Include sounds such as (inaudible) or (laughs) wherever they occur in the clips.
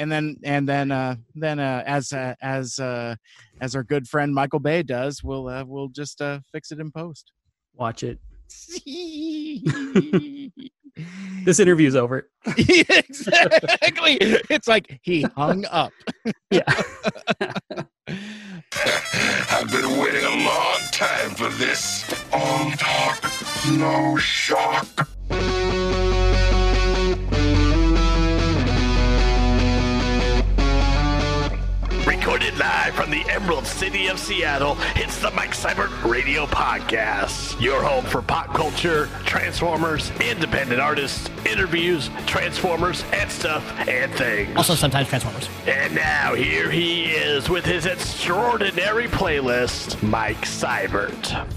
and then and then uh then uh as uh, as uh as our good friend michael bay does we'll uh we'll just uh fix it in post Watch it. (laughs) This interview's over. (laughs) exactly it's like he hung up Yeah. (laughs) I've been waiting a long time for this. All talk, no shock. Recorded live from the Emerald City of Seattle, it's the Mike Seibert Radio Podcast. Your home for pop culture, Transformers, independent artists, interviews, Transformers, and stuff and things. Also, sometimes Transformers. And now here he is with his extraordinary playlist, Mike Seibert.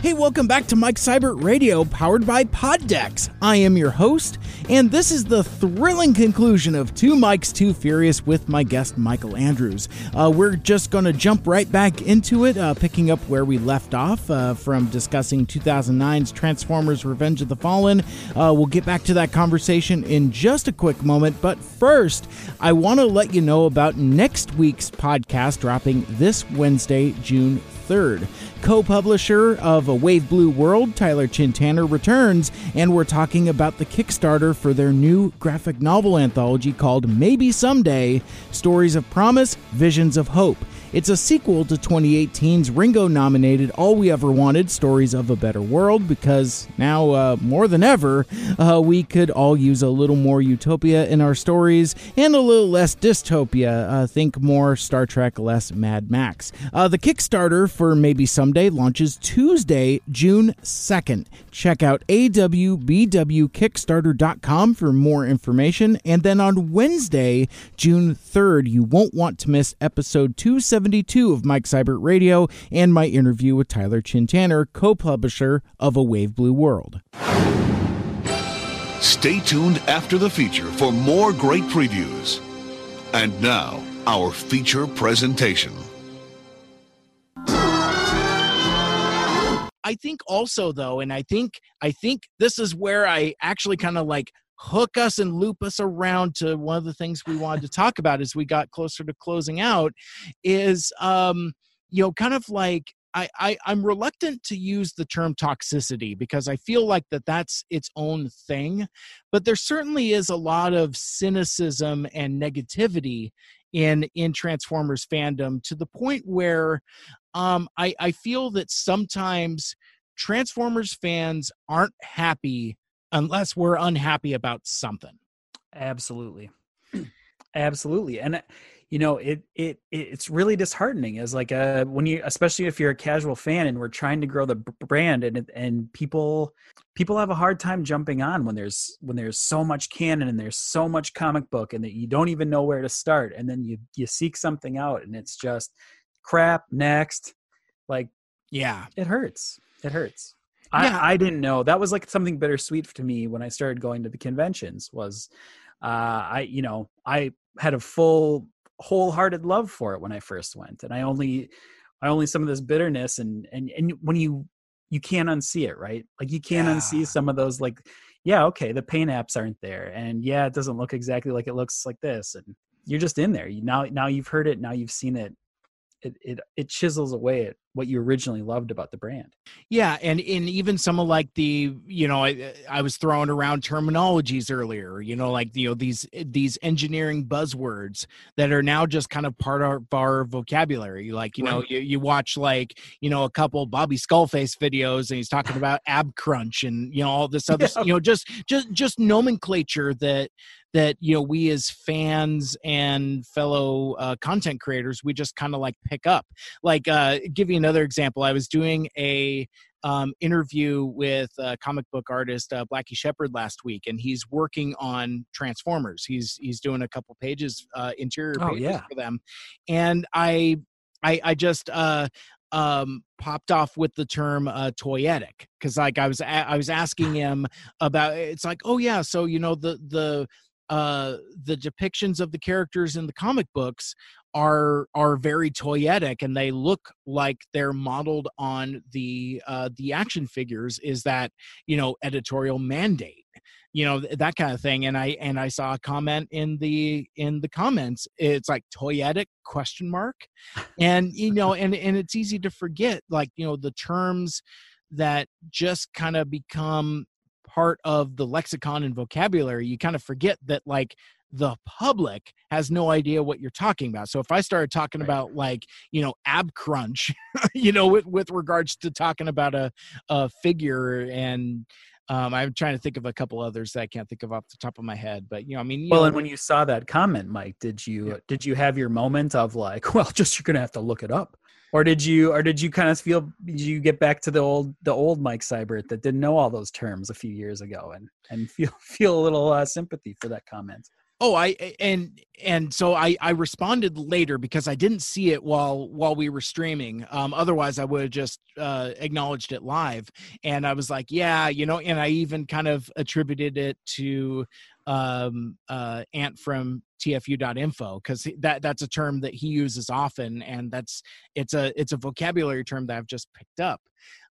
Hey, welcome back to Mike Seibert Radio, powered by Poddex. I am your host, and this is the thrilling conclusion of Two Mikes, Too Furious with my guest, Michael Andrews. Uh, we're just going to jump right back into it, uh, picking up where we left off uh, from discussing 2009's Transformers Revenge of the Fallen. Uh, we'll get back to that conversation in just a quick moment, but first, I want to let you know about next week's podcast dropping this Wednesday, June 3rd. Co publisher of A Wave Blue World, Tyler Chin-Tanner, returns, and we're talking about the Kickstarter for their new graphic novel anthology called Maybe Someday Stories of Promise, Visions of Hope. It's a sequel to 2018's Ringo nominated All We Ever Wanted Stories of a Better World because now, uh, more than ever, uh, we could all use a little more utopia in our stories and a little less dystopia. Uh, think more Star Trek, less Mad Max. Uh, the Kickstarter for Maybe Someday launches Tuesday, June 2nd. Check out awbwkickstarter.com for more information. And then on Wednesday, June 3rd, you won't want to miss episode 272 of Mike Seibert Radio and my interview with Tyler Chin-Tanner, co publisher of A Wave Blue World. Stay tuned after the feature for more great previews. And now, our feature presentation. I think also though, and I think I think this is where I actually kind of like hook us and loop us around to one of the things we wanted to talk about as we got closer to closing out is um you know kind of like I, I i'm reluctant to use the term toxicity because i feel like that that's its own thing but there certainly is a lot of cynicism and negativity in in transformers fandom to the point where um i i feel that sometimes transformers fans aren't happy unless we're unhappy about something. Absolutely. (clears throat) Absolutely. And uh, you know, it it it's really disheartening as like a when you especially if you're a casual fan and we're trying to grow the brand and and people people have a hard time jumping on when there's when there's so much canon and there's so much comic book and that you don't even know where to start. And then you you seek something out and it's just crap next like yeah. it hurts. It hurts Yeah. I, I didn't know. That was like something bittersweet to me when i started going to the conventions was uh i you know i had a full wholehearted love for it when i first went. And i only i only some of this bitterness and and and when you you can't unsee it right? Like you can't Yeah. unsee some of those like yeah okay the paint apps aren't there. And yeah it doesn't look exactly like it looks like this. And you're just in there. You now now you've heard it. Now you've seen it. It it, it chisels away at what you originally loved about the brand Yeah, and and even some of like the you know I I was throwing around terminologies earlier. You know, like you know these these engineering buzzwords that are now just kind of part of our vocabulary. Like you know you, you watch like you know a couple Bobby Skullface videos and he's talking (laughs) about ab crunch and you know all this other Yeah. you know just just just nomenclature that that you know we as fans and fellow uh, content creators we just kind of like pick up like uh give you another example i was doing a um, interview with a comic book artist uh, blackie shepard last week and he's working on transformers he's he's doing a couple pages uh, interior Oh, pages yeah. for them and i i i just uh um popped off with the term uh toyetic because like i was a- i was asking (sighs) him about it's like oh yeah so you know the the uh the depictions of the characters in the comic books are are very toyetic and they look like they're modeled on the uh the action figures is that you know editorial mandate you know th- that kind of thing and i and i saw a comment in the in the comments it's like toyetic question mark and you know and and it's easy to forget like you know the terms that just kind of become part of the lexicon and vocabulary you kind of forget that like the public has no idea what you're talking about so if i started talking Right. about like you know ab crunch (laughs) you know with with regards to talking about a a figure and um, I'm trying to think of a couple others that I can't think of off the top of my head, but you know, I mean, Well, know, and when you saw that comment, Mike, did you Yeah. did you have your moment of like, (laughs) well, just you're gonna have to look it up, or did you or did you kind of feel did you get back to the old the old Mike Seibert that didn't know all those terms a few years ago and and (laughs) feel feel a little uh, sympathy for that comment? Oh, I and and so I I responded later because I didn't see it while while we were streaming. Um, otherwise, I would have just uh, acknowledged it live. And I was like, yeah, you know. And I even kind of attributed it to um, uh, Ant from TFU.info because that that's a term that he uses often, and that's it's a it's a vocabulary term that I've just picked up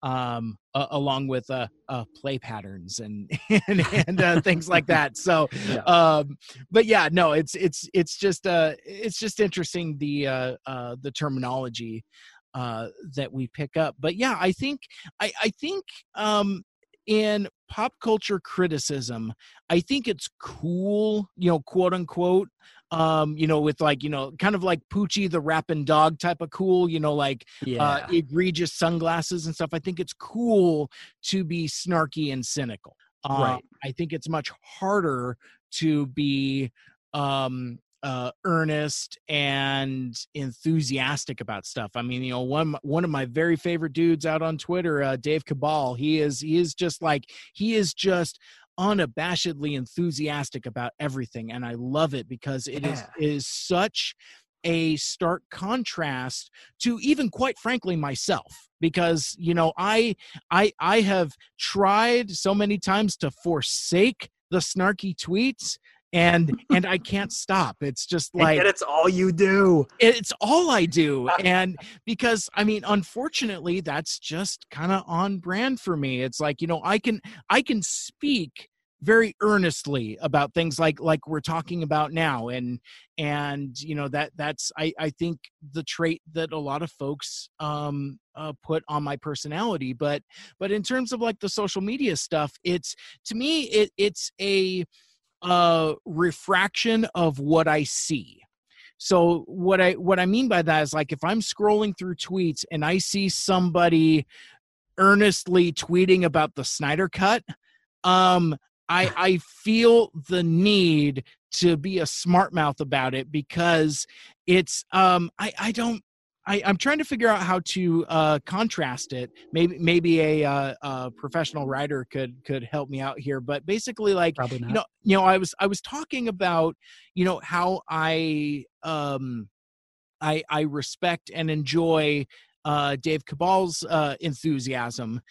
um along with uh, uh play patterns and (laughs) and, and uh, things like (laughs) that so Yeah. um but yeah no it's it's it's just uh it's just interesting the uh uh the terminology uh that we pick up but yeah i think i i think um in pop culture criticism i think it's cool you know quote unquote um you know with like you know kind of like poochie the rapping dog type of cool you know like Yeah, uh, egregious sunglasses and stuff. I think it's cool to be snarky and cynical. Uh, Right. I think it's much harder to be um, uh, earnest and enthusiastic about stuff. I mean, you know, one one of my very favorite dudes out on Twitter, uh, Dave Cabal. He is he is just like he is just unabashedly enthusiastic about everything and i love it because it is Yeah. is such a stark contrast to even quite frankly myself because you know i i i have tried so many times to forsake the snarky tweets and (laughs) and i can't stop it's just like yet it's all you do. it's all I do. (laughs) And because I mean, unfortunately, that's just kind of on brand for me. It's like, you know, I can I can speak very earnestly about things like like we're talking about now and and you know that that's i i think the trait that a lot of folks um uh, put on my personality but but in terms of like the social media stuff it's to me it it's a uh refraction of what i see. So what I what I mean by that is like if I'm scrolling through tweets and I see somebody earnestly tweeting about the Snyder cut, um I (laughs) I feel the need to be a smart mouth about it because it's um I I don't I, I'm trying to figure out how to uh, contrast it. Maybe maybe a, uh, a professional writer could could help me out here. But basically, like Probably not. you know you know i was i was talking about you know how i um i i respect and enjoy uh dave cabal's uh enthusiasm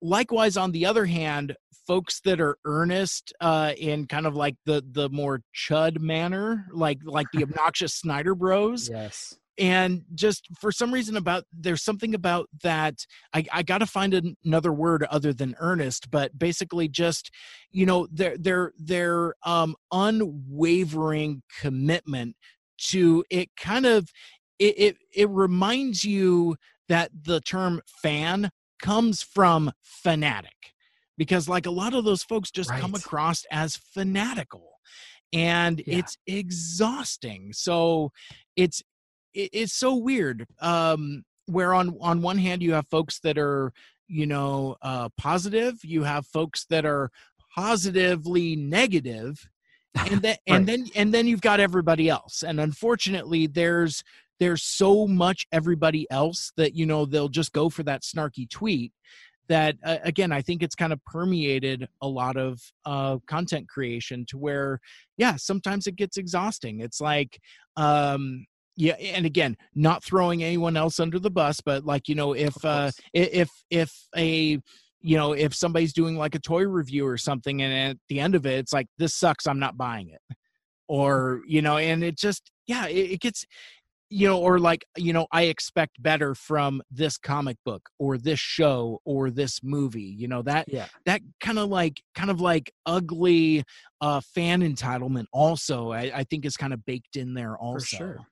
likewise on the other hand folks that are earnest uh in kind of like the the more chud manner like like the (laughs) obnoxious snyder bros yes. And just for some reason about there's something about that i, I got to find an- another word other than earnest but basically just you know their their their um unwavering commitment to it kind of it, it it reminds you that the term fan comes from fanatic. Because like a lot of those folks just come across as fanatical and Yeah. it's exhausting. So it's it, it's so weird um where on on one hand you have folks that are you know uh positive you have folks that are positively negative and then (laughs) and then and then you've got everybody else and unfortunately there's there's so much everybody else that you know they'll just go for that snarky tweet that uh, again i think it's kind of permeated a lot of uh, content creation to where yeah sometimes it gets exhausting. It's like um yeah and again not throwing anyone else under the bus but like you know if uh if if a you know if somebody's doing like a toy review or something and at the end of it it's like this sucks i'm not buying it or you know and it just yeah it, it gets you know or like you know i expect better from this comic book or this show or this movie you know that Yeah. that kind of like kind of like ugly uh fan entitlement also i, I think is kind of baked in there also For sure.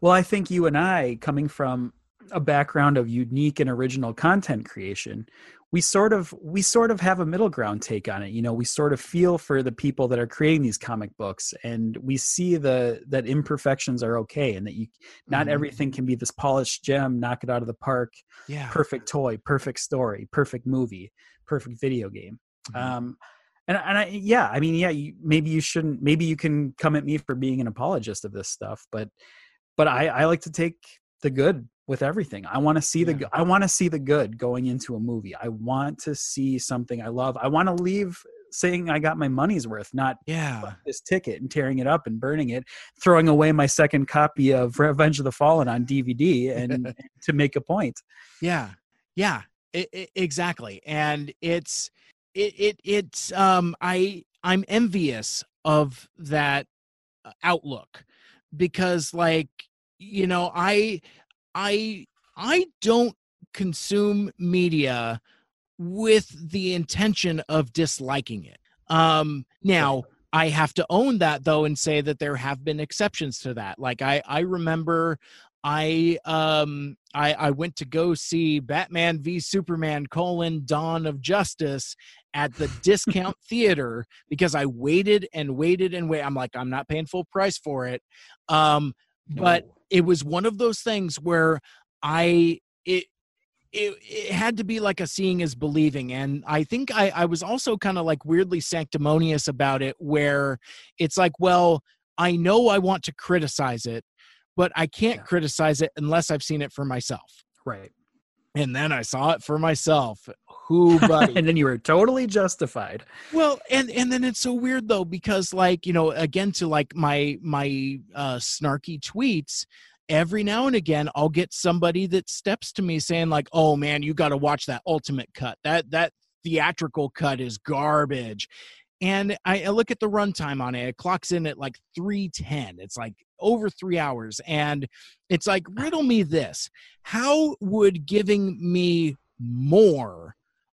Well, I think you and I, coming from a background of unique and original content creation, we sort of we sort of have a middle ground take on it. You know, we sort of feel for the people that are creating these comic books, and we see the that imperfections are okay, and that you not Mhm. everything can be this polished gem, knock it out of the park, yeah perfect toy, perfect story, perfect movie, perfect video game. Mhm. Um, and and I yeah, I mean yeah, you, maybe you shouldn't. Maybe you can come at me for being an apologist of this stuff, but but I I like to take the good with everything. I want to see the Yeah. I want to see the good going into a movie. I want to see something I love. I want to leave saying I got my money's worth, not yeah this ticket and tearing it up and burning it, throwing away my second copy of Revenge of the Fallen on DVD and (laughs) to make a point. Yeah, yeah, i i exactly. And it's it it it's um I I'm envious of that uh, outlook because like you know I I I don't consume media with the intention of disliking it. Um now I have to own that though and say that there have been exceptions to that. Like I I remember I um I I went to go see Batman v Superman colon Dawn of Justice at the discount (laughs) theater because I waited and waited and wait. I'm like I'm not paying full price for it. Um but No. it was one of those things where I it it, it had to be like a seeing is believing and i think i, I was also kind of like weirdly sanctimonious about it where it's like well i know i want to criticize it but i can't Yeah. criticize it unless i've seen it for myself right. and then i saw it for myself who buddy (laughs) and then you were totally justified. well and and then it's so weird though because like you know again to like my my uh snarky tweets every now and again i'll get somebody that steps to me saying like oh man you got to watch that ultimate cut that that theatrical cut is garbage and I, I look at the runtime on it it clocks in at like 310 it's like over three hours and it's like riddle me this how would giving me more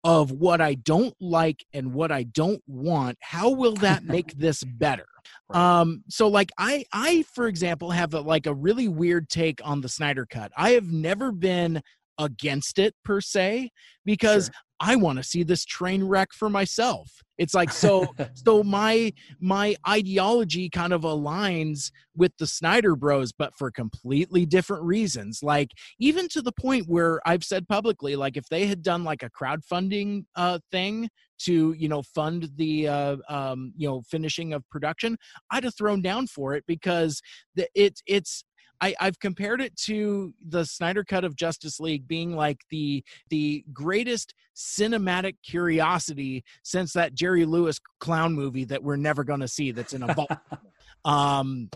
of what I don't like and what I don't want, how will that (laughs) make this better? Right. Um, so like I I for example have a, like a really weird take on the Snyder cut. I have never been against it per se because Sure. I want to see this train wreck for myself. It's like so (laughs) so my my ideology kind of aligns with the Snyder bros but for completely different reasons. Like even to the point where I've said publicly like if they had done like a crowdfunding uh thing to you know fund the uh um you know finishing of production, I'd have thrown down for it because the it it's I, I've compared it to the Snyder cut of Justice League being like the the greatest cinematic curiosity since that Jerry Lewis clown movie that we're never going to see that's in a vault. (laughs) um,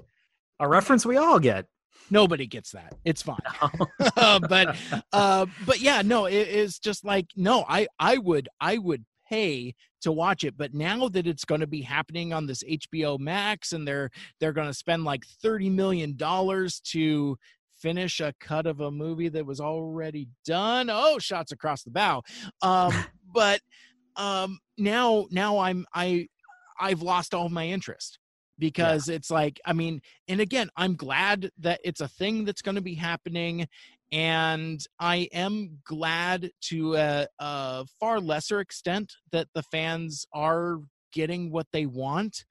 a reference we all get. nobody gets that. It's fine. (laughs) Uh, but uh, but yeah, no, it is just like no, I I would I would pay to watch it, but now that it's going to be happening on this HBO Max and they're they're going to spend like thirty million dollars to finish a cut of a movie that was already done. Oh, shots across the bow. Um, (laughs) but um, now now I'm I I've lost all my interest because it's like I mean, and again, I'm glad that it's a thing that's going to be happening and I am glad to a, a far lesser extent that the fans are getting what they want,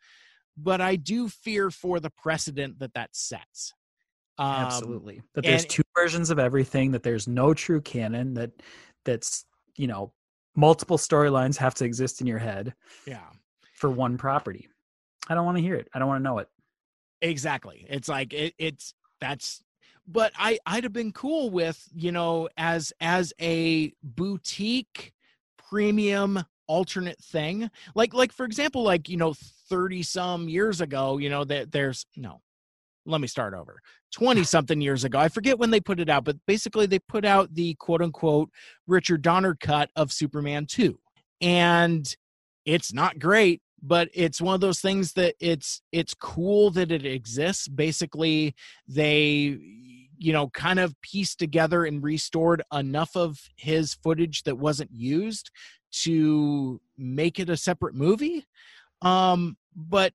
but I do fear for the precedent that that sets. Um, Absolutely. That there's and- two versions of everything, that there's no true canon, that that's, you know, multiple storylines have to exist in your head Yeah, for one property. I don't want to hear it. I don't want to know it. exactly. It's like it, it's that's. But I I'd have been cool with you know as as a boutique premium alternate thing. Like like for example like you know 30 some years ago you know that there's no let me start over. (laughs) 20 something years ago i forget when they put it out but basically they put out the quote unquote richard donner cut of superman 2 and it's not great but it's one of those things that it's it's cool that it exists. Basically they you know kind of pieced together and restored enough of his footage that wasn't used to make it a separate movie. Um but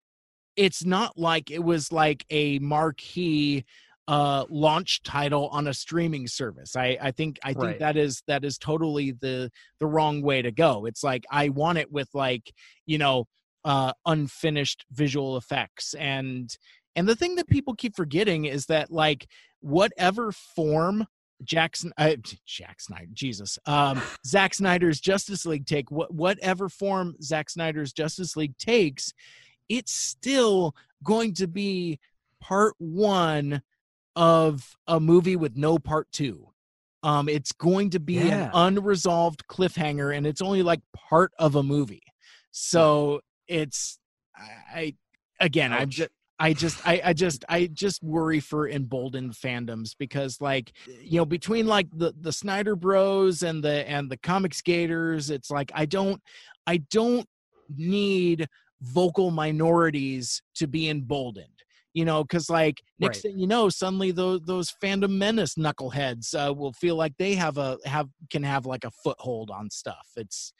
it's not like it was like a marquee uh launch title on a streaming service. I i think i think Right. that is that is totally the the wrong way to go. It's like i want it with like you know uh unfinished visual effects. And and the thing that people keep forgetting is that like whatever form Jackson, uh, Jack Snyder, Jesus, um, Zack Snyder's Justice League take, what whatever form Zack Snyder's Justice League takes, it's still going to be part one of a movie with no part two. Um, it's going to be Yeah. an unresolved cliffhanger, and it's only like part of a movie. So it's, I, I again, I'm just. I just I, I just I just worry for emboldened fandoms because like you know between like the the Snyder Bros and the and the comics gators it's like I don't I don't need vocal minorities to be emboldened you know because like next Right. thing you know suddenly those those fandom menace knuckleheads uh, will feel like they have a have can have like a foothold on stuff it's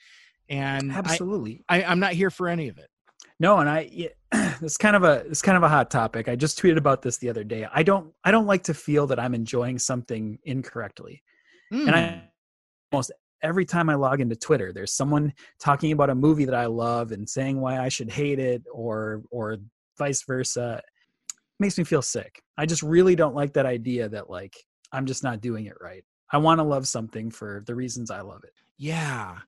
and I, Absolutely. I I'm not here for any of it No, and I yeah, (clears throat) it's kind of a it's kind of a hot topic. I just tweeted about this the other day. I don't I don't like to feel that I'm enjoying something incorrectly. And Hmm. I almost every time I log into Twitter, there's someone talking about a movie that I love and saying why I should hate it or or vice versa. It makes me feel sick. I just really don't like that idea that like I'm just not doing it right. I want to love something for the reasons I love it. Yeah.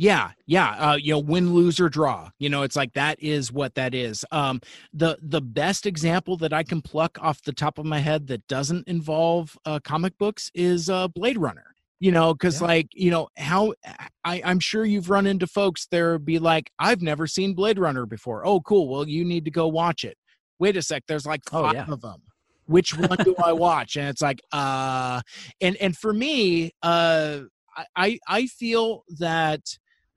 Yeah, yeah. Uh, you know, win, lose, or draw. You know, it's like that is what that is. Um, the the best example that I can pluck off the top of my head that doesn't involve uh, comic books is uh, Blade Runner. You know, because Yeah. like you know how I, I'm sure you've run into folks there be like, I've never seen Blade Runner before. Oh, cool. Well, you need to go watch it. Wait a sec. There's like Oh, five yeah. of them. Which one do I watch? And it's like, uh, and and for me, uh, I, I feel that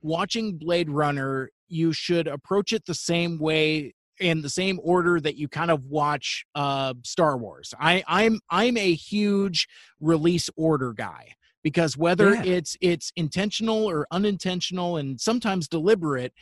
watching Blade Runner, you should approach it the same way in the same order that you kind of watch uh, Star Wars. I, I'm I'm a huge release order guy because whether Yeah. it's it's intentional or unintentional and sometimes deliberate,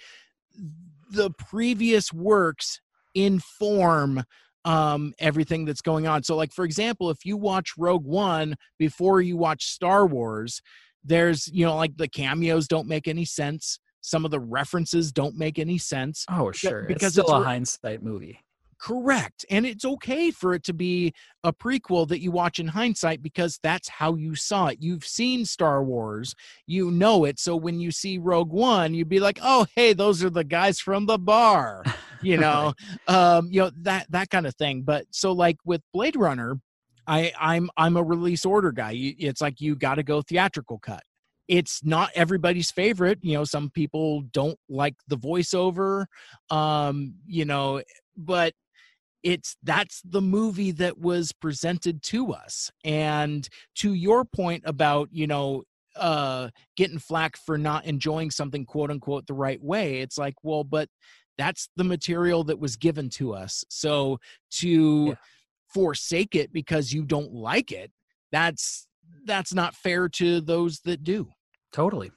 the previous works inform um everything that's going on so like for example if you watch rogue one before you watch star wars there's you know like the cameos don't make any sense. Some of the references don't make any sense. Oh, sure. because it's still it's a re- hindsight movie. correct. And it's okay for it to be a prequel that you watch in hindsight because that's how you saw it. You've seen star wars. You know it. So when you see rogue one you'd be like oh hey those are the guys from the bar (laughs) you know? Um you know that that kind of thing. But so like with blade runner i i'm i'm a release order guy. It's like you got to go theatrical cut. It's not everybody's favorite you know some people don't like the voiceover um you know but it's that's the movie that was presented to us. And to your point about you know uh getting flack for not enjoying something quote unquote the right way it's like well but that's the material that was given to us. So to Yeah. Forsake it because you don't like it that's that's not fair to those that do Totally.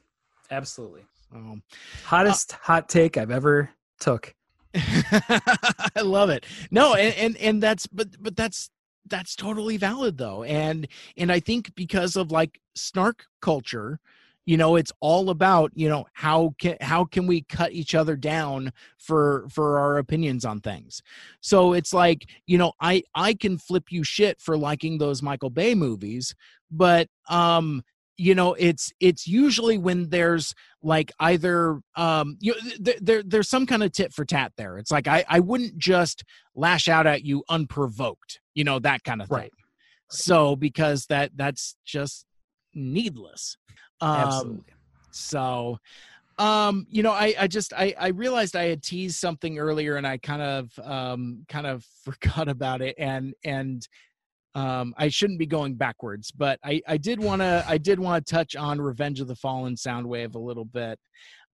Absolutely. um, Hottest hot take I've ever took. (laughs) I love it. No, and, and and that's but but that's that's totally valid though. And and I think because of like snark culture, you know, it's all about, you know, how can how can we cut each other down for for our opinions on things. So it's like, you know, I I can flip you shit for liking those Michael Bay movies, but um you know it's it's usually when there's like either um you th- there there's some kind of tit for tat there it's like i i wouldn't just lash out at you unprovoked you know that kind of thing Right. so because that that's just needless um Absolutely. so um you know i i just i i realized i had teased something earlier and i kind of um kind of (laughs) forgot about it and and um i shouldn't be going backwards but i i did want to i did want to touch on revenge of the fallen soundwave a little bit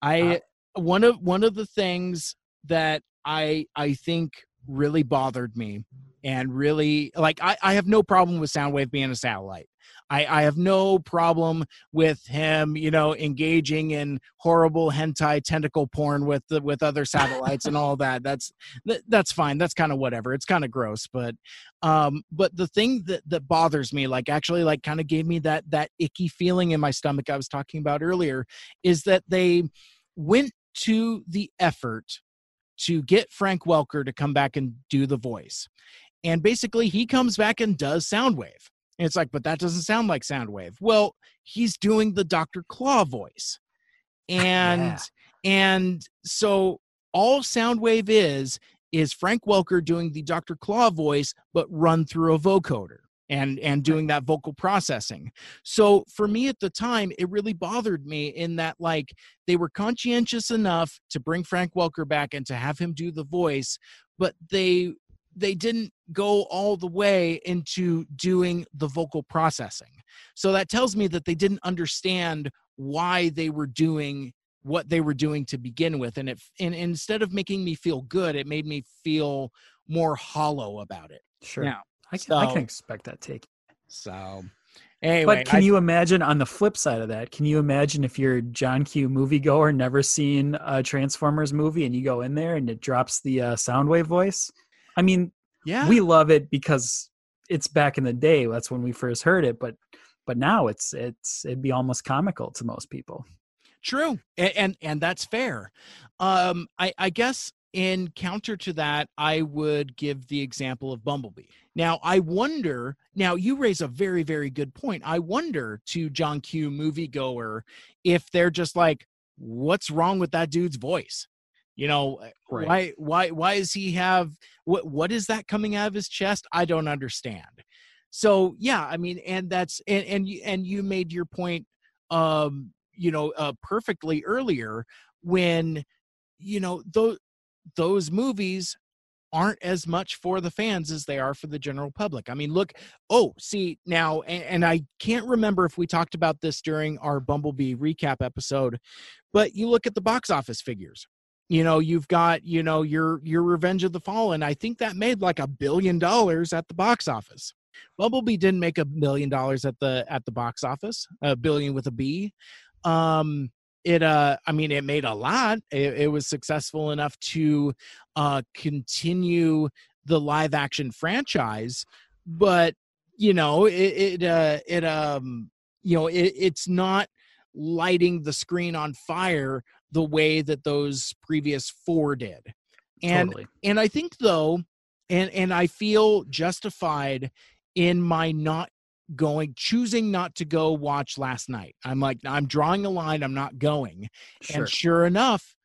i one of one of the things that I I think really bothered me and really like I, I have no problem with Soundwave being a satellite. I, I have no problem with him, you know, engaging in horrible hentai tentacle porn with the, with other satellites and all that. That's that, that's fine. That's kind of whatever. It's kind of gross, but um, but the thing that that bothers me, like actually, like kind of gave me that that icky feeling in my stomach I was talking about earlier, is that they went to the effort to get Frank Welker to come back and do the voice. And basically, he comes back and does Soundwave. And it's like, but that doesn't sound like Soundwave. Well, he's doing the Dr. Claw voice. (laughs) And Yeah. and so all Soundwave is is Frank Welker doing the Dr. Claw voice, but run through a vocoder and and doing that vocal processing. So for me at the time, it really bothered me in that like they were conscientious enough to bring Frank Welker back and to have him do the voice, but they they didn't go all the way into doing the vocal processing. So that tells me that they didn't understand why they were doing what they were doing to begin with and it and instead of making me feel good it made me feel more hollow about it Sure. now I can, I can expect that take. so anyway but can I- you imagine on the flip side of that? Can you imagine if you're a John Q moviegoer, never seen a Transformers movie, and you go in there and it drops the uh, Soundwave voice? I mean, yeah we love it because it's back in the day. That's when we first heard it, but but now it's it's it'd be almost comical to most people. True, and and, and that's fair. Um, I, I guess in counter to that, I would give the example of Bumblebee. Now, I wonder. Now, you raise a very very good point. I wonder to John Q moviegoer if they're just like, what's wrong with that dude's voice? You know, Right. why why why does he have what what is that coming out of his chest? I don't understand. So yeah, I mean, and that's and and you and you made your point um you know uh, perfectly earlier when you know those those movies aren't as much for the fans as they are for the general public. I mean, look, oh, see now, and, and I can't remember if we talked about this during our Bumblebee recap episode, but you look at the box office figures. You know, you've got you know your your Revenge of the Fallen. I think that made like a billion dollars at the box office. Bumblebee didn't make a million dollars at the at the box office, a billion with a B. Um, it uh, I mean, it made a lot. It, it was successful enough to uh, continue the live action franchise, but you know, it it uh, it um, you know, it, it's not lighting the screen on fire the way that those previous four did. And totally. and I think though, and and I feel justified in my not going choosing not to go watch Last Knight. I'm like I'm drawing a line, I'm not going. Sure. And sure enough,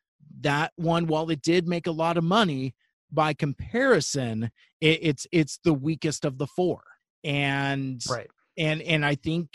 that one while it did make a lot of money by comparison, it, it's it's the weakest of the four. And right. and and I think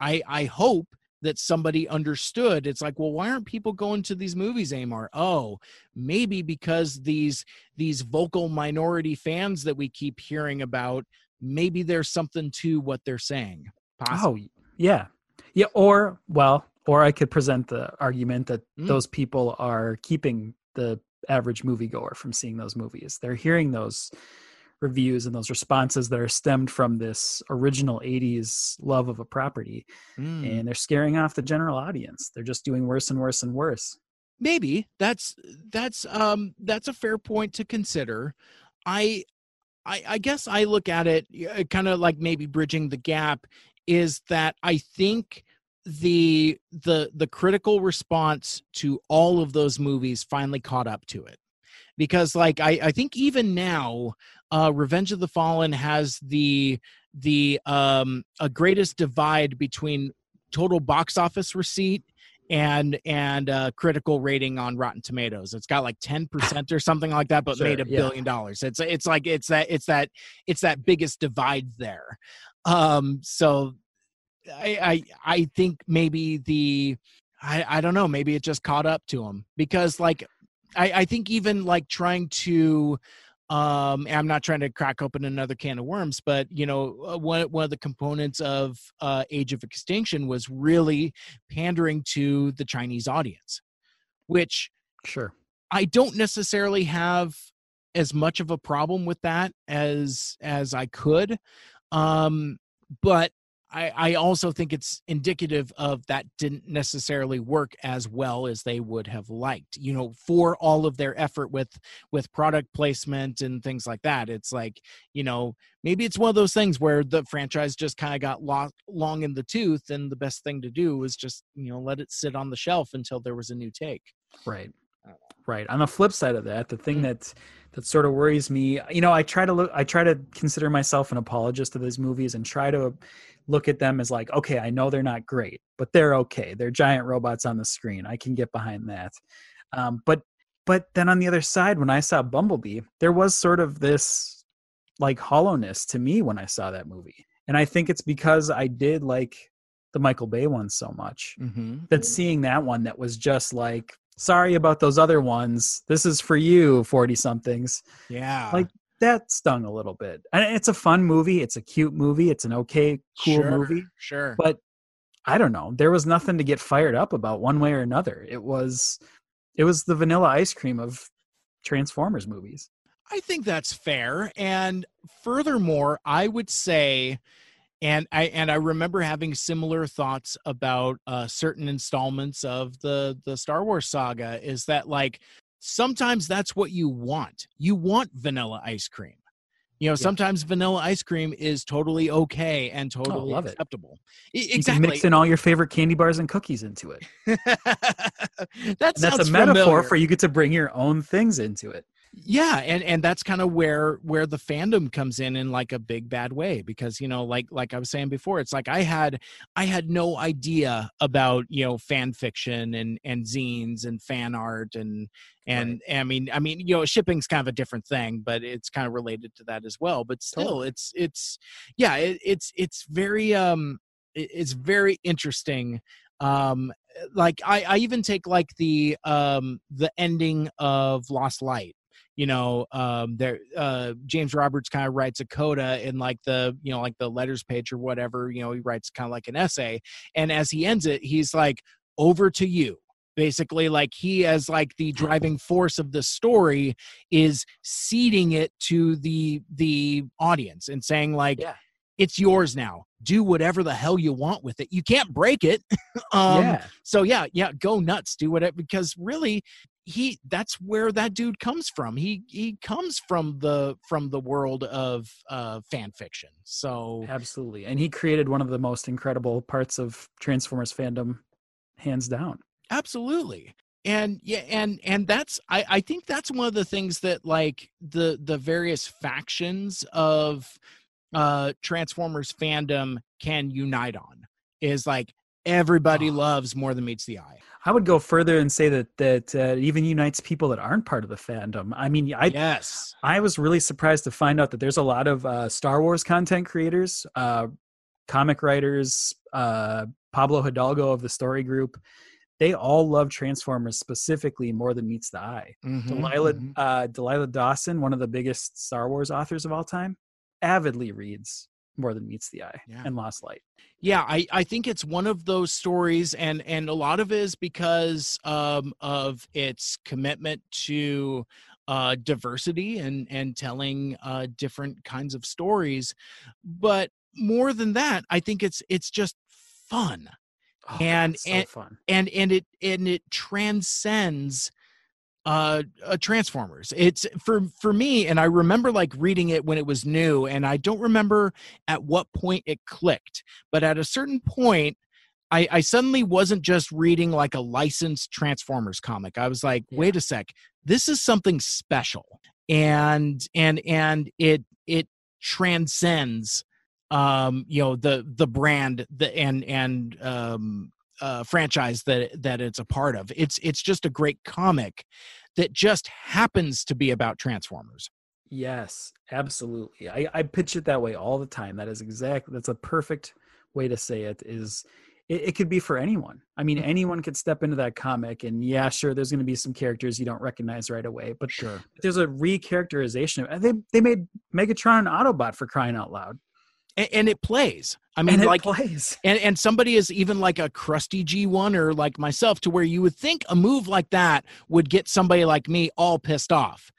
I I hope that somebody understood it's like well why aren't people going to these movies Amar? oh maybe because these these vocal minority fans that we keep hearing about maybe there's something to what they're saying Possibly. Oh, yeah. Yeah. Or, well, or I could present the argument that Mm. those people are keeping the average moviegoer from seeing those movies. They're hearing those reviews and those responses that are stemmed from this original 80s love of a property Mm. and they're scaring off the general audience. They're just doing worse and worse and worse. maybe that's that's um that's a fair point to consider i i, I guess i look at it kind of like maybe bridging the gap is that i think the the the critical response to all of those movies finally caught up to it because like i i think even now uh revenge of the fallen has the the um a greatest divide between total box office receipt and and uh critical rating on rotten tomatoes. It's got like 10% (laughs) or something like that but Sure, made a yeah. billion dollars. It's it's like it's that it's that it's that biggest divide there. Um so i i i think maybe the i i don't know maybe it just caught up to him because like i i think even like trying to um and i'm not trying to crack open another can of worms but you know uh, one, one of the components of uh age of extinction was really pandering to the chinese audience which Sure. I don't necessarily have as much of a problem with that as as I could. Um, but I, I also think it's indicative of that didn't necessarily work as well as they would have liked you know for all of their effort with with product placement and things like that it's like you know maybe it's one of those things where the franchise just kind of got lost long in the tooth and the best thing to do was just you know let it sit on the shelf until there was a new take Right. Uh, right. On the flip side of that, the thing mm. that that sort of worries me, you know, I try to look I try to consider myself an apologist of these movies and try to look at them as like, okay, I know they're not great, but they're okay. They're giant robots on the screen. I can get behind that. Um, but but then on the other side, when I saw Bumblebee, there was sort of this like hollowness to me when I saw that movie. And I think it's because I did like the Michael Bay one so much mm-hmm. that seeing that one that was just like sorry about those other ones this is for you 40 somethings yeah like that stung a little bit and it's a fun movie it's a cute movie it's an okay cool Sure, movie sure but i don't know there was nothing to get fired up about one way or another it was it was the vanilla ice cream of transformers movies I think that's fair. And furthermore, I would say, and I and I remember having similar thoughts about uh, certain installments of the the Star Wars saga. Is that like sometimes that's what you want? You want vanilla ice cream. You know, sometimes vanilla ice cream is totally okay and oh, totally Oh, love it. acceptable. E- you can mix in all your favorite candy bars and cookies into it (laughs) that that's a metaphor familiar. for you get to bring your own things into it yeah and and that's kind of where where the fandom comes in in like a big bad way because you know like like i was saying before it's like i had i had no idea about you know fan fiction and and zines and fan art and and i mean i mean you know shipping's kind of a different thing but it's kind of related to that as well but still Totally. it's it's yeah it, it's it's very um it's very interesting um like i i even take like the um the ending of lost light you know um there uh james roberts kind of writes a coda in like the you know like the letters page or whatever you know he writes kind of like an essay and as he ends it he's like over to you. Basically like he as like the driving force of the story is ceding it to the the audience and saying like Yeah. it's yours now. Do whatever the hell you want with it. You can't break it. (laughs) Um yeah. so yeah yeah go nuts do whatever because really he that's where that dude comes from he he comes from the from the world of uh fan fiction so Absolutely. And he created one of the most incredible parts of Transformers fandom, hands down. absolutely and yeah and and that's i i think that's one of the things that like the the various factions of uh transformers fandom can unite on is like everybody Oh. loves more than meets the eye I would go further and say that that uh, it even unites people that aren't part of the fandom. I mean, I yes I was really surprised to find out that there's a lot of uh, Star Wars content creators, uh, comic writers, uh, Pablo Hidalgo of the Story Group. They all love Transformers specifically more than meets the eye. Mhm, Delilah mhm. uh, Delilah Dawson, one of the biggest Star Wars authors of all time, avidly reads more than meets the eye Yeah. and Lost Light. yeah i i think it's one of those stories and and a lot of it is because um of its commitment to uh diversity and and telling uh different kinds of stories but more than that i think it's it's just fun Oh, And- so and- fun. and and it and it transcends uh, uh transformers. It's for for me and i remember like reading it when it was new and i don't remember at what point it clicked but at a certain point i i suddenly wasn't just reading like a licensed transformers comic. I was like Yeah. wait a sec this is something special. And and and it it transcends um you know the the brand the and and um uh franchise that that it's a part of it's it's just a great comic that just happens to be about transformers Yes, absolutely. I, I pitch it that way all the time. That is exactly that's a perfect way to say it. Is it, it could be for anyone. I mean, Mm-hmm. anyone could step into that comic, and yeah, sure, there's going to be some characters you don't recognize right away, but sure there's a recharacterization. of- They they made Megatron an Autobot for crying out loud. And, and it plays. I mean, like plays. (laughs) and and somebody is even like a crusty G1 or like myself to where you would think a move like that would get somebody like me all pissed off.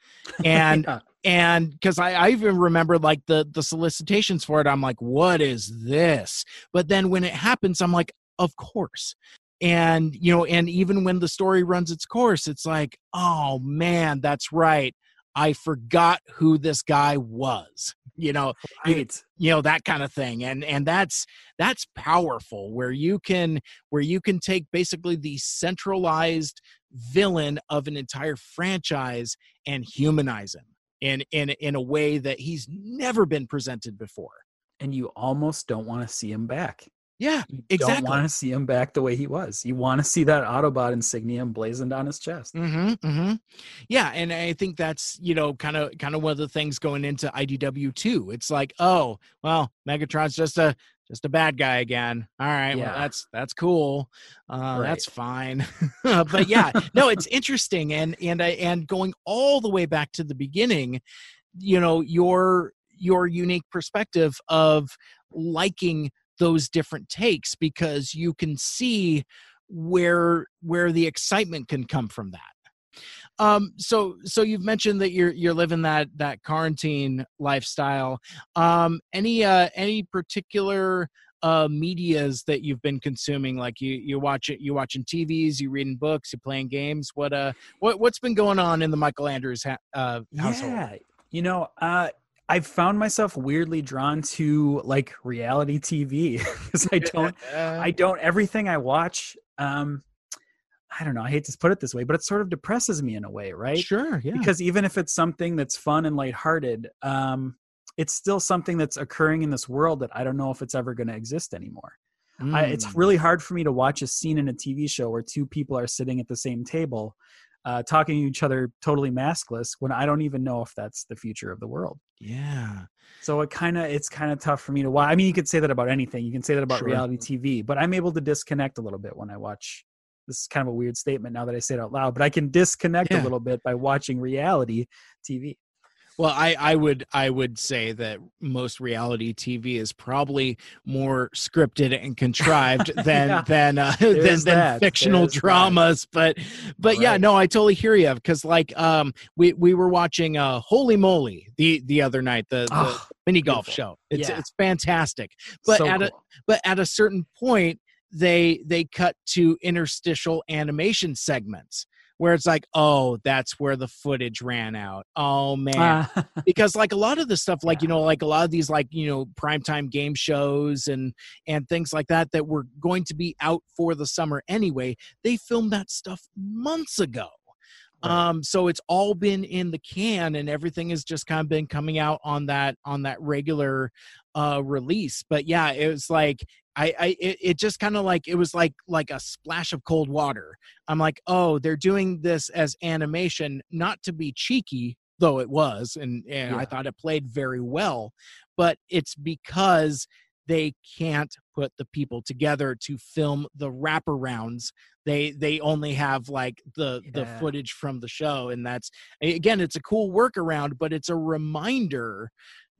And (laughs) Yeah. and because I, I even remember like the the solicitations for it, I'm like, what is this? But then when it happens, I'm like, of course. And you know, and even when the story runs its course, it's like, oh man, that's right. I forgot who this guy was. You know, you- Right. you know that kind of thing and and that's that's powerful where you can where you can take basically the centralized villain of an entire franchise and humanize him in in in a way that he's never been presented before And you almost don't want to see him back. Yeah You Exactly. don't want to see him back the way he was. You want to see that Autobot insignia emblazoned on his chest. Mm-hmm, mm-hmm. Yeah, and I think that's you know kind of kind of one of the things going into IDW too. It's like, oh, well, Megatron's just a just a bad guy again. All right, well, Yeah. that's that's cool. Uh, Right. That's fine. (laughs) but yeah, no, it's interesting, and and I and going all the way back to the beginning, you know, your your unique perspective of liking those different takes because you can see where where the excitement can come from that. Um so so you've mentioned that you're you're living that that quarantine lifestyle. Um any uh any particular uh medias that you've been consuming? Like you you watch it you watching tvs you reading books you playing games? What uh what what's been going on in the mikel andrews ha- uh household? Yeah. You know, uh, I've found myself weirdly drawn to like reality TV because (laughs) I don't, I (laughs) don't, everything I watch, um, I don't know, I hate to put it this way, but it sort of depresses me in a way, right? sure yeah Because even if it's something that's fun and lighthearted, um, it's still something that's occurring in this world that I don't know if it's ever going to exist anymore. I, it's Mm. really hard for me to watch a scene in a TV show where two people are sitting at the same table, uh, talking to each other totally maskless when I don't even know if that's the future of the world. yeah So it kind of it's kind of tough for me to watch. I mean, you could say that about anything. You can say that about Sure. reality TV, but I'm able to disconnect a little bit when I watch. This is kind of a weird statement now that I say it out loud, but I can disconnect Yeah. a little bit by watching reality TV. Well, I, I would I would say that most reality TV is probably more scripted and contrived than (laughs) Yeah. than uh, than, than that. fictional There's that. dramas. But but yeah, no, I totally hear you because like um we we were watching uh Holy Moly the the other night the, the Oh, mini golf show. It's Yeah. it's fantastic. But so at a but at a certain point they they cut to interstitial animation segments where it's like oh that's where the footage ran out oh man Ah, (laughs) because like a lot of the stuff like Yeah. you know like a lot of these like you know primetime game shows and and things like that that were going to be out for the summer anyway they filmed that stuff months ago Right. um so it's all been in the can and everything has just kind of been coming out on that on that regular uh release but yeah it was like i i it, it just kind of like it was like like a splash of cold water. I'm like oh they're doing this as animation not to be cheeky though it was and and i thought it played very well but it's because they can't put the people together to film the wraparounds. They they only have like the the footage from the show and that's again it's a cool workaround but it's a reminder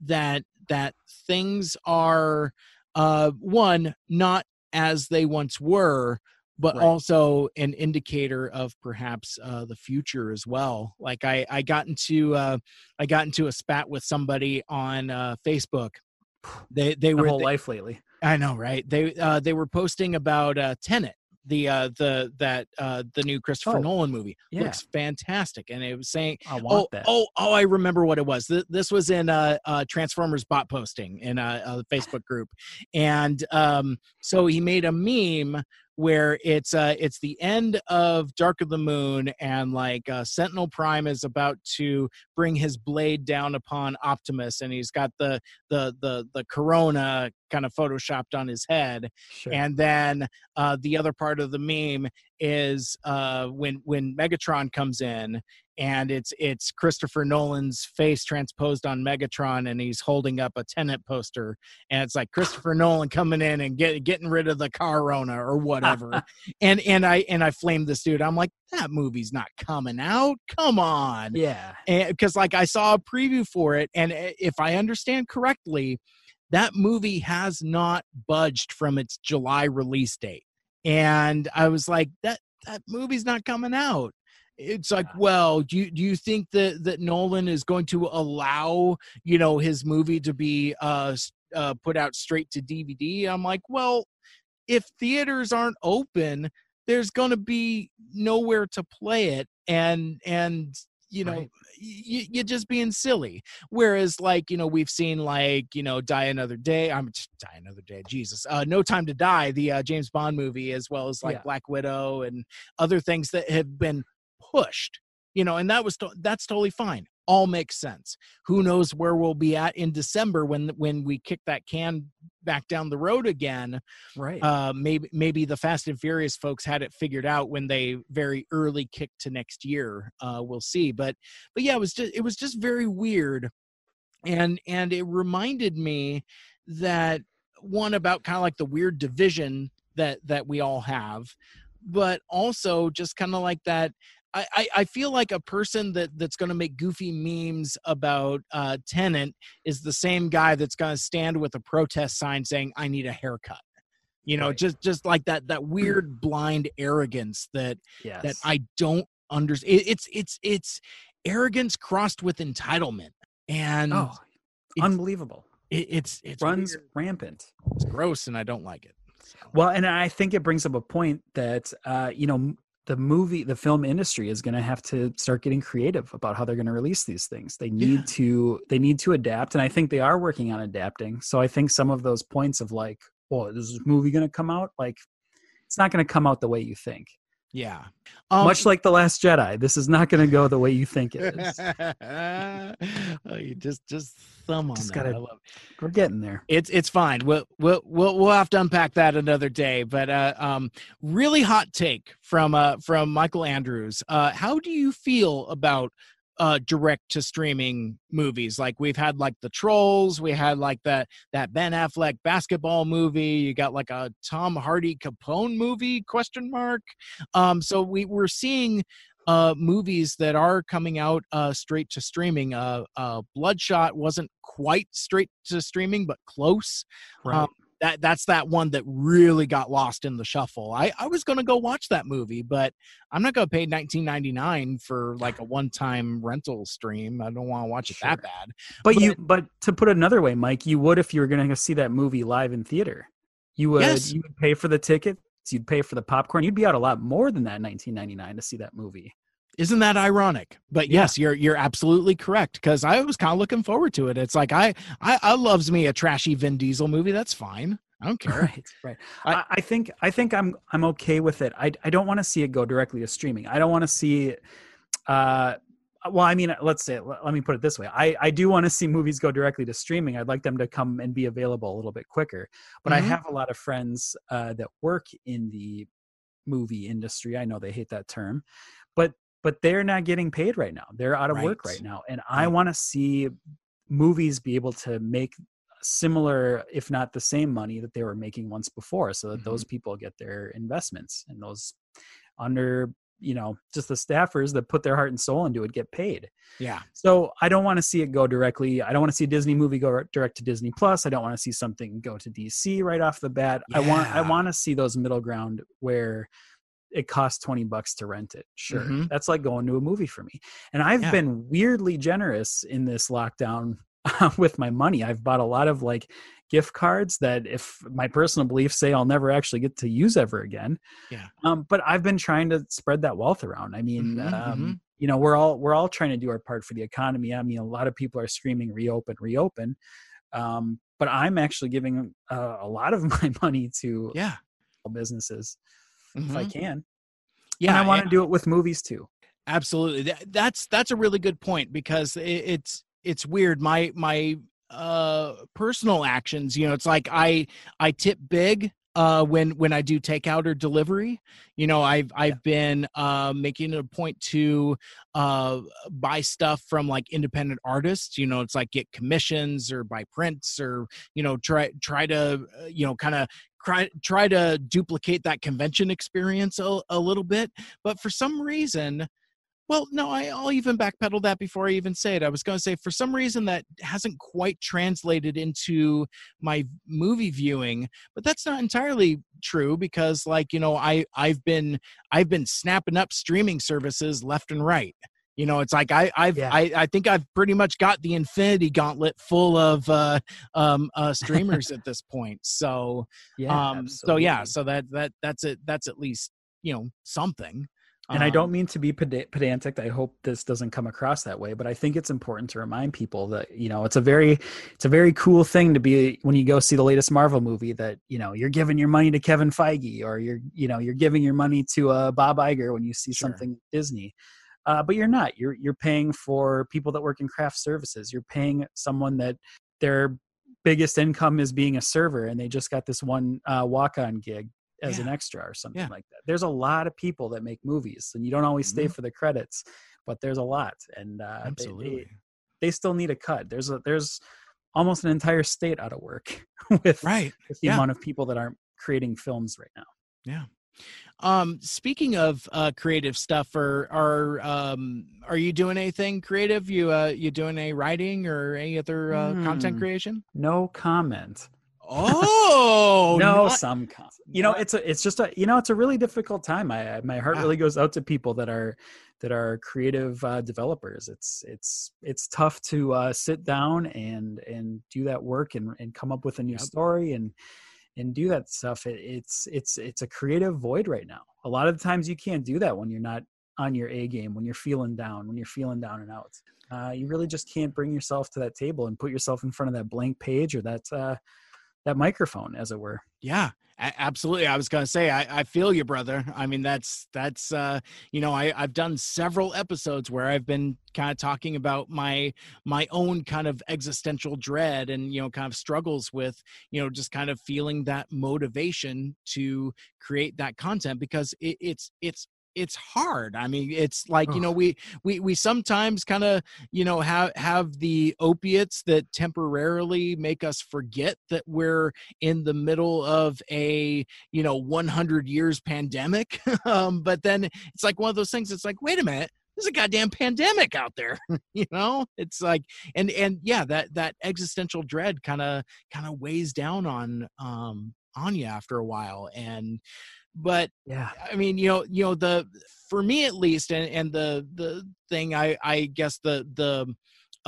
that that things are uh one not as they once were but Right. also an indicator of perhaps uh, the future as well. Like I, I got into, uh, I got into a spat with somebody on uh, Facebook. They, they my were, whole they- life lately. I know, right? They, uh, they were posting about uh, Tenet, the, uh, the, that, uh, the new Christopher Oh, Nolan movie. yeah. Looks fantastic, and it was saying, I want oh, that. oh, oh! I remember what it was. Th- This was in uh, uh, Transformers bot posting in a, a Facebook group, and um, so he made a meme where it's uh, it's the end of Dark of the Moon, and like uh, Sentinel Prime is about to bring his blade down upon Optimus, and he's got the the the the Corona kind of photoshopped on his head, Sure. and then uh, the other part of the meme is uh, when when Megatron comes in, and it's it's Christopher Nolan's face transposed on Megatron, and he's holding up a Tenet poster, and it's like Christopher Nolan coming in and get, getting rid of the Corona or whatever. (laughs) and and I and I flamed this dude. I'm like, that movie's not coming out. Come on yeah. because like I saw a preview for it, and if I understand correctly, that movie has not budged from its July release date. And I was like, that that movie's not coming out. It's like, well, do you do you think that that Nolan is going to allow you know his movie to be uh, uh put out straight to DVD? I'm like, well, if theaters aren't open, there's going to be nowhere to play it, and and you know Right. you, you're just being silly whereas like you know we've seen like you know die another day i'm die another day jesus uh no time to die the uh, james bond movie as well as like Yeah. black widow and other things that have been pushed you know and that was to- that's totally fine all makes sense who knows where we'll be at in december when when we kick that can back down the road again Right. uh, maybe maybe the Fast and Furious folks had it figured out when they very early kicked to next year. Uh, we'll see, but but yeah, it was just it was just very weird, and and it reminded me that one about kind of like the weird division that that we all have, but also just kind of like that. I, I, feel like a person that, that's going to make goofy memes about uh, Tenet is the same guy that's going to stand with a protest sign saying "I need a haircut." You know, Right. just just like that that weird blind arrogance that yes. that I don't understand. It's it's it's arrogance crossed with entitlement, and oh, unbelievable. it, it's it's Runs weird. rampant. It's gross, and I don't like it. Well, and I think it brings up a point that uh, you know the movie, the film industry is going to have to start getting creative about how they're going to release these things. They need Yeah. to they need to adapt, and I think they are working on adapting. So I think some of those points of like, well, is this movie going to come out? Like, it's not going to come out the way you think. Yeah, um, Much like the Last Jedi, this is not going to go the way you think it is. (laughs) oh, you just just thumb on Just that. gotta- I love it. We're getting there. it's it's fine. We'll we'll we'll we'll have to unpack that another day. But uh, um, really hot take from uh from Mikel Andrews. Uh, how do you feel about uh direct to streaming movies? Like we've had like the Trolls, we had like that that Ben Affleck basketball movie. You got like a Tom Hardy Capone movie? Question mark. Um, so we we're seeing uh, movies that are coming out uh, straight to streaming. Uh, uh, Bloodshot wasn't quite straight to streaming, but close. Right. Um, that that's that one that really got lost in the shuffle. I, I was gonna go watch that movie, but I'm not gonna pay 19.99 for like a one-time rental stream. I don't want to watch it that bad. But, But- you, but to put it another way, Mike, you would if you were going to see that movie live in theater. You would Yes. you would pay for the tickets, you'd pay for the popcorn, you'd be out a lot more than that 19.99 to see that movie. Isn't that ironic? But Yeah. yes, you're you're absolutely correct because I was kind of looking forward to it. It's like I, I I loves me a trashy Vin Diesel movie. That's fine. I don't care. Right, right. I- I, I think I think I'm I'm okay with it. I I don't want to see it go directly to streaming. I don't want to see uh well, I mean, let's say, let, let me put it this way. I, I do want to see movies go directly to streaming. I'd like them to come and be available a little bit quicker. But I Mhm. have a lot of friends uh, that work in the movie industry. I know they hate that term, but but they're not getting paid right now. They're out of work Right. right now, and I want to see movies be able to make similar, if not the same money that they were making once before, so that those mm-hmm. people get their investments and those under you know just the staffers that put their heart and soul into it get paid. Yeah. So I don't want to see it go directly. I don't want to see a Disney movie go direct to Disney Plus. I don't want to see something go to DC right off the bat. I want I want to see those middle ground where it costs 20 bucks to rent it. Sure. Mhm. That's like going to a movie for me. And I've Yeah. been weirdly generous in this lockdown (laughs) with my money. I've bought a lot of like gift cards that if my personal beliefs say I'll never actually get to use ever again. Yeah. Um, but I've been trying to spread that wealth around. I mean, Mhm, um, mhm. you know, we're all we're all trying to do our part for the economy. I mean, a lot of people are screaming reopen, reopen. Um, but I'm actually giving uh, a lot of (laughs) my money to Yeah. businesses if I Mhm. can. Yeah. and I want to do it with movies too. absolutely That- that's that's a really good point because it, it's it's weird my my uh personal actions you know it's like i i tip big uh when when i do takeout or delivery you know i've i've been uh making it a point to uh buy stuff from like independent artists you know it's like get commissions or buy prints or you know try try to uh, you know kind of try try to duplicate that convention experience a, a little bit but for some reason Well, no, I, I'll even backpedal that before I even say it. I was going to say, for some reason, that hasn't quite translated into my movie viewing, but that's not entirely true because, like, you know, I I've been I've been snapping up streaming services left and right. You know, it's like I I've Yeah. I, I think I've pretty much got the Infinity Gauntlet full of uh, um, uh, (laughs) streamers at this point. So Yeah. um, so yeah, so that that that's it. That's at least you know something. and I Um, don't mean to be peda- pedantic. I hope this doesn't come across that way, but I think it's important to remind people that you know it's a very it's a very cool thing to be when you go see the latest Marvel movie that you know you're giving your money to Kevin Feige or you're you know you're giving your money to uh, Bob Iger when you see Sure. something Disney. Uh, but you're not. You're you're paying for people that work in craft services. You're paying someone that their biggest income is being a server, and they just got this one uh, walk-on gig as an extra or something Yeah. like that. There's a lot of people that make movies, and you don't always stay Mhm. for the credits, but there's a lot, and uh, they- absolutely. they, they still need a cut. There's a there's almost an entire state out of work (laughs) with, right. with the yeah. amount of people that aren't creating films right now. Um, speaking of uh, creative stuff, are are um, are you doing anything creative? You uh, you doing any writing or any other uh, content Hmm. creation? No comment. Oh (laughs) no, not- some com- you know it's a it's just a you know it's a really difficult time. I my heart Yeah. really goes out to people that are that are creative uh, developers. It's it's it's tough to uh, sit down and and do that work and and come up with a new Yep. story and and do that stuff. It, it's it's it's a creative void right now. A lot of the times you can't do that when you're not on your A game, when you're feeling down, when you're feeling down and out. Uh, you really just can't bring yourself to that table and put yourself in front of that blank page or that uh, that microphone, as it were. Yeah, absolutely. I was gonna say, I, I feel you, brother. I mean, that's that's uh, you know, I I've done several episodes where I've been kind of talking about my my own kind of existential dread and you know, kind of struggles with you know, just kind of feeling that motivation to create that content because it, it's it's it's hard. I mean, it's like you know, we we we sometimes kind of you know have have the opiates that temporarily make us forget that we're in the middle of a you know 100 years pandemic (laughs) um, but then it's like one of those things it's like wait a minute there's a goddamn pandemic out there (laughs) you know it's like and and yeah that that existential dread kind of kind of weighs down on um on you after a while and but Yeah. I mean, you know, you know, the for me at least, and and the the thing I I guess the the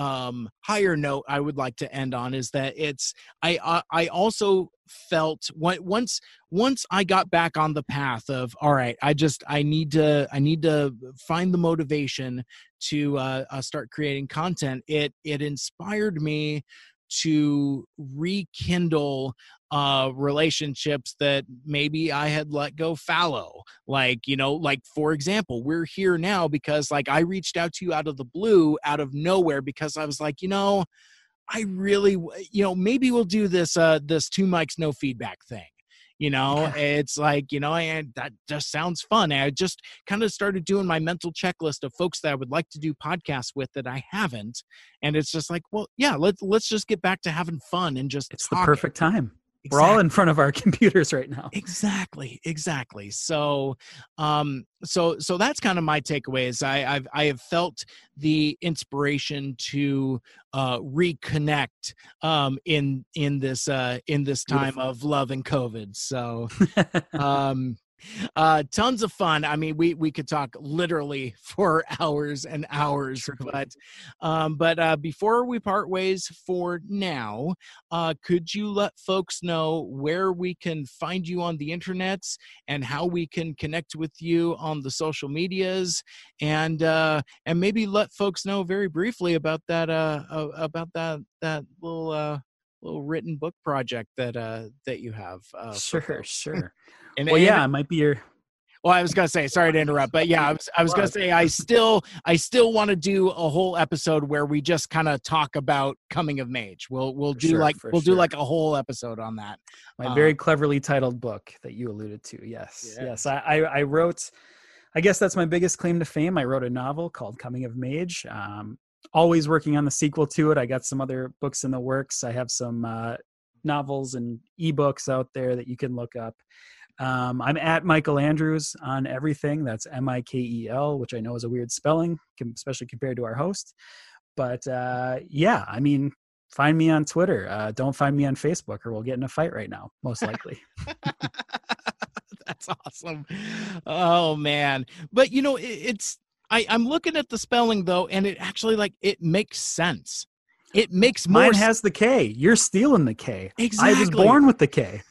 um higher note I would like to end on is that it's I I, I also felt once once I got back on the path of all right, I just I need to I need to find the motivation to uh, uh start creating content. It it inspired me to rekindle uh relationships that maybe I had let go fallow. Like you know like for example we're here now because like I reached out to you out of the blue out of nowhere because I was like you know I really you know maybe we'll do this uh this two mics no feedback thing you know it's like you know and that just sounds fun. I just kind of started doing my mental checklist of folks that I would like to do podcasts with that I haven't and it's just like well yeah let's let's just get back to having fun and just It's the perfect time. We're all in front of our (laughs) computers right now. exactly exactly so um so so that's kind of my takeaways i i've i have felt the inspiration to uh reconnect um in in this uh in this time Beautiful. of love and covid so (laughs) um uh tons of fun. I mean we we could talk literally (laughs) for hours and hours but um but uh before we part ways for now uh could you let folks know where we can find you on the internet and how we can connect with you on the social medias? And uh and maybe let folks know very briefly about that uh uh, about that that little uh little written book project that uh that you have uh sure, sure. And, Well, and- yeah, it might be your well, I was gonna say, sorry to interrupt, but yeah, I was I was gonna say I still I still want to do a whole episode where we just kind of talk about coming of mage. We'll we'll For do sure, like we'll do like a whole episode on that. my Uh, very cleverly titled book that you alluded to. Yes, Yeah. yes. I, I, I wrote. I guess that's my biggest claim to fame. I wrote a novel called Coming of Mage. Um, always working on the sequel to it. I got some other books in the works. I have some uh, novels and ebooks out there that you can look up. Um, I'm at Mikel Andrews on everything. That's M I K E L, which I know is a weird spelling, especially compared to our host. But uh, yeah, I mean, find me on Twitter. Uh, don't find me on Facebook, or we'll get in a fight right now, most likely. (laughs) That's awesome. Oh man, but you know, it, it's I, I'm looking at the spelling though, and it actually like it makes sense. It makes more. Mine has the K. You're stealing the K. I was born with the K.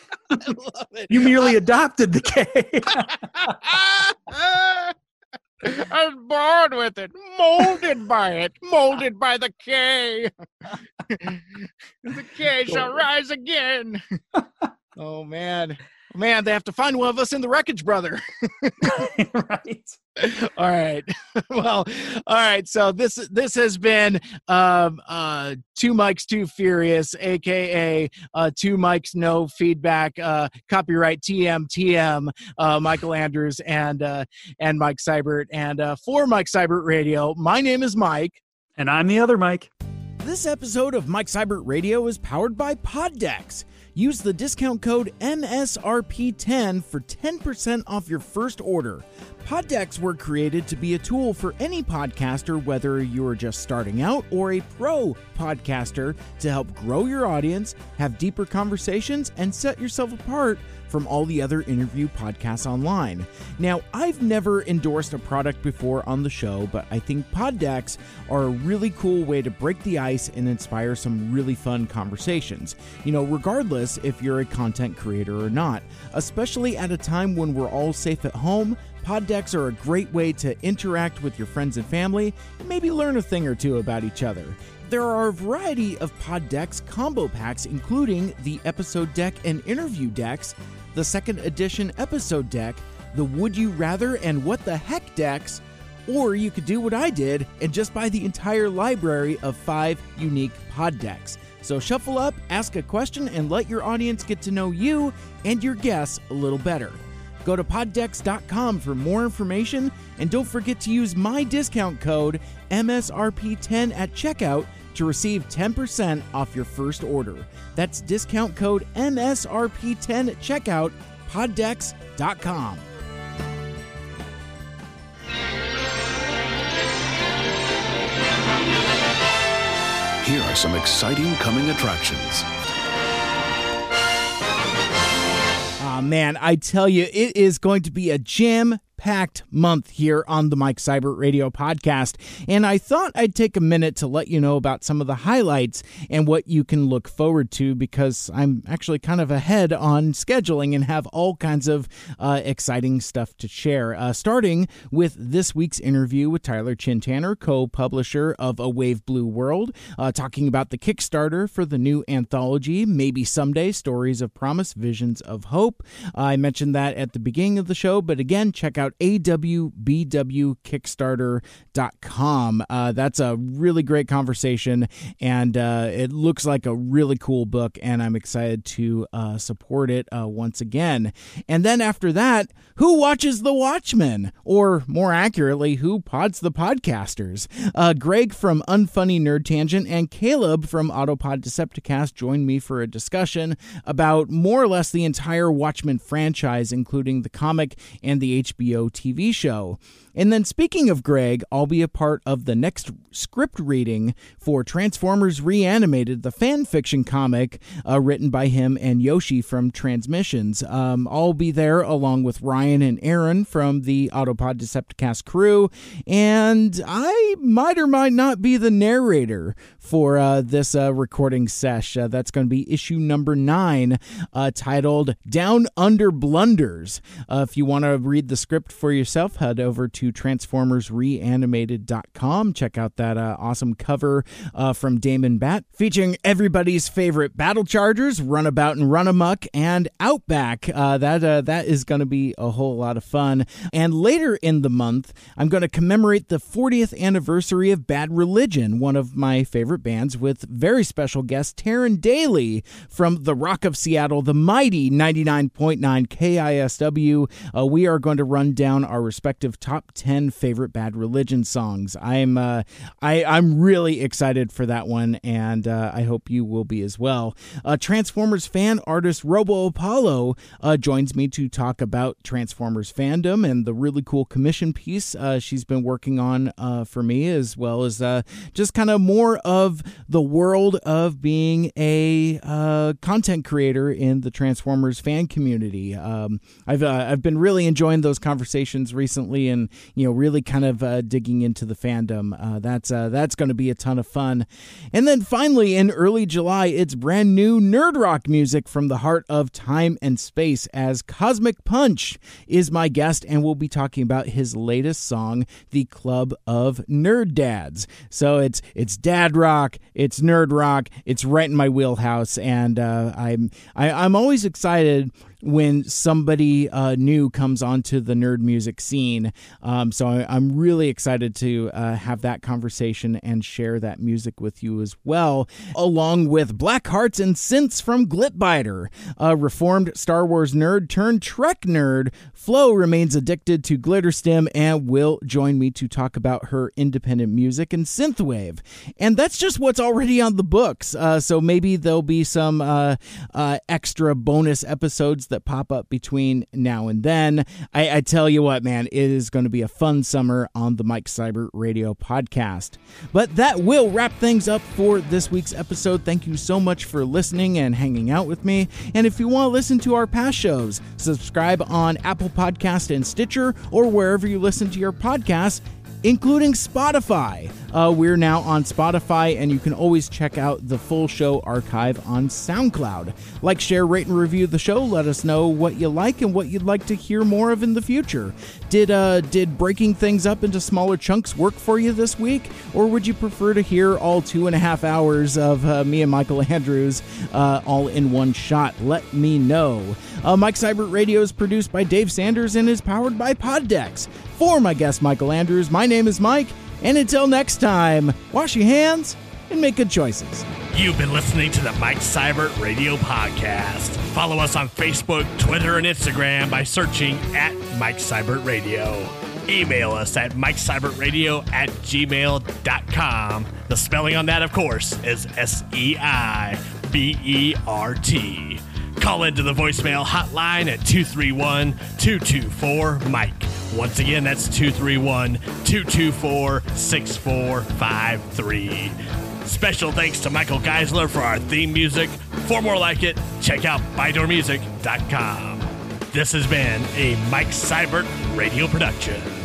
(laughs) I love it. You merely adopted the K. I was born with it, molded by it, molded by the K. (laughs) the K shall rise again. oh man, man, they have to find one of us in the wreckage, brother. (laughs) right. (laughs) all right (laughs) well all right so this this has been um uh two mics too furious aka uh two mics no feedback uh copyright tm tm uh mikel andrews and uh and mike seibert and uh for mike seibert radio my name is mike And I'm the other Mike. this episode of Mike Seibert Radio is powered by Poddex. Use the discount code MSRP10 for 10% off your first order. Poddex were created to be a tool for any podcaster, whether you're just starting out or a pro podcaster, to help grow your audience, have deeper conversations, and set yourself apart from all the other interview podcasts online. Now, I've never endorsed a product before on the show, but I think pod decks are a really cool way to break the ice and inspire some really fun conversations. You know, regardless if you're a content creator or not, especially at a time when we're all safe at home. Pod decks are a great way to interact with your friends and family and maybe learn a thing or two about each other. There are a variety of pod decks combo packs, including the episode deck and interview decks, the second edition episode deck, the Would You Rather and What the Heck decks, or you could do what I did and just buy the entire library of five unique pod decks. So shuffle up, ask a question, and let your audience get to know you and your guests a little better. Go to poddex.com for more information and don't forget to use my discount code MSRP10 at checkout to receive 10% off your first order. That's discount code MSRP10 at checkout, poddex.com. Here are some exciting coming attractions. Ah man, I tell you, it is going to be a jam packed month here on the Mike Seibert Radio podcast. And I thought I'd take a minute to let you know about some of the highlights and what you can look forward to because I'm actually kind of ahead on scheduling and have all kinds of uh, exciting stuff to share. Uh, starting with this week's interview with Tyler Chin-Tanner, co publisher of A Wave Blue World, uh, talking about the Kickstarter for the new anthology, Maybe Someday Stories of Promise, Visions of Hope. I mentioned that at the beginning of the show, but again, check out awbwkickstarter.com. Uh, that's a really great conversation, and uh, it looks like a really cool book, and I'm excited to uh, support it uh, once again. And then after that, who watches The Watchmen? Or more accurately, who pods the podcasters? Uh, Greg from Unfunny Nerd Tangent and Caleb from Autopod Decepticast joined me for a discussion about more or less the entire Watchmen franchise, including the comic and the HBO TV show. And then, speaking of Greg, I'll be a part of the next script reading for Transformers Reanimated, the fan fiction comic uh, written by him and Yoshi from Transmissions. Um, I'll be there along with Ryan and Aaron from the Autopod Decepticast crew, and I might or might not be the narrator for uh, this uh, recording sesh. Uh, that's going to be issue number nine, uh, titled Down Under Blunders. Uh, if you want to read the script for yourself, head over to transformersreanimated.com. Check out that uh, awesome cover uh, from Damon Bat featuring everybody's favorite battle chargers, Runabout and Runamuck, and Outback. Uh, that, uh, that is going to be a whole lot of fun. And later in the month, I'm going to commemorate the 40th anniversary of Bad Religion, one of my favorite bands, with very special guest Taryn Daly from the Rock of Seattle, the mighty 99.9 KISW. Uh, we are going to run down our respective top 10 favorite Bad Religion songs. I'm uh, I, I'm really excited for that one, and uh, I hope you will be as well. Uh, Transformers fan artist Robo Apollo uh, joins me to talk about Transformers fandom and the really cool commission piece uh, she's been working on uh, for me, as well as just kind of more of the world of being a content creator in the Transformers fan community. Um, I've I've been really enjoying those conversations recently, and you know, really kind of uh, digging into the fandom. Uh, that's uh, that's going to be a ton of fun. And then finally, in early July, it's brand new nerd rock music from the heart of time and space. As Cosmic Punch is my guest, and we'll be talking about his latest song, "The Club of Nerd Dads." So it's it's dad rock, it's nerd rock, it's right in my wheelhouse, and uh, I'm I, am i am always excited when somebody uh, new comes onto the nerd music scene. Um, so I, am really excited to uh, have that conversation and share that music with you as well, along with Black Hearts and Synths from Glitbiter. A reformed Star Wars nerd turned Trek nerd, Flo remains addicted to Glitterstim and will join me to talk about her independent music and synthwave. And that's just what's already on the books. Uh, so maybe there'll be some uh, uh, extra bonus episodes that pop up between now and then. I, I tell you what, man, it is going to be a fun summer on the Mike Seibert Radio podcast. But that will wrap things up for this week's episode. Thank you so much for listening and hanging out with me. And if you want to listen to our past shows, subscribe on Apple Podcast and Stitcher or wherever you listen to your podcasts including Spotify. Uh, we're now on Spotify, and you can always check out the full show archive on SoundCloud. Like, share, rate, and review the show. Let us know what you like and what you'd like to hear more of in the future. Did uh, did breaking things up into smaller chunks work for you this week, or would you prefer to hear all two and a half hours of uh, me and Mikel Andrews uh, all in one shot? Let me know. Uh, Mike Seibert Radio is produced by Dave Sanders and is powered by Poddex. For my guest, Mikel Andrews, my name is Mike, and until next time, wash your hands and make good choices. You've been listening to the Mike Seibert Radio Podcast. Follow us on Facebook, Twitter, and Instagram by searching at Mike Seibert Radio. Email us at MikeSeibertRadio at gmail.com. The spelling on that, of course, is S E I B E R T. Call into the voicemail hotline at 231 224 Mike. Once again, that's 231 224 6453. Special thanks to Michael Geisler for our theme music. For more like it, check out ByDoorMusic.com. This has been a Mike Seibert radio production.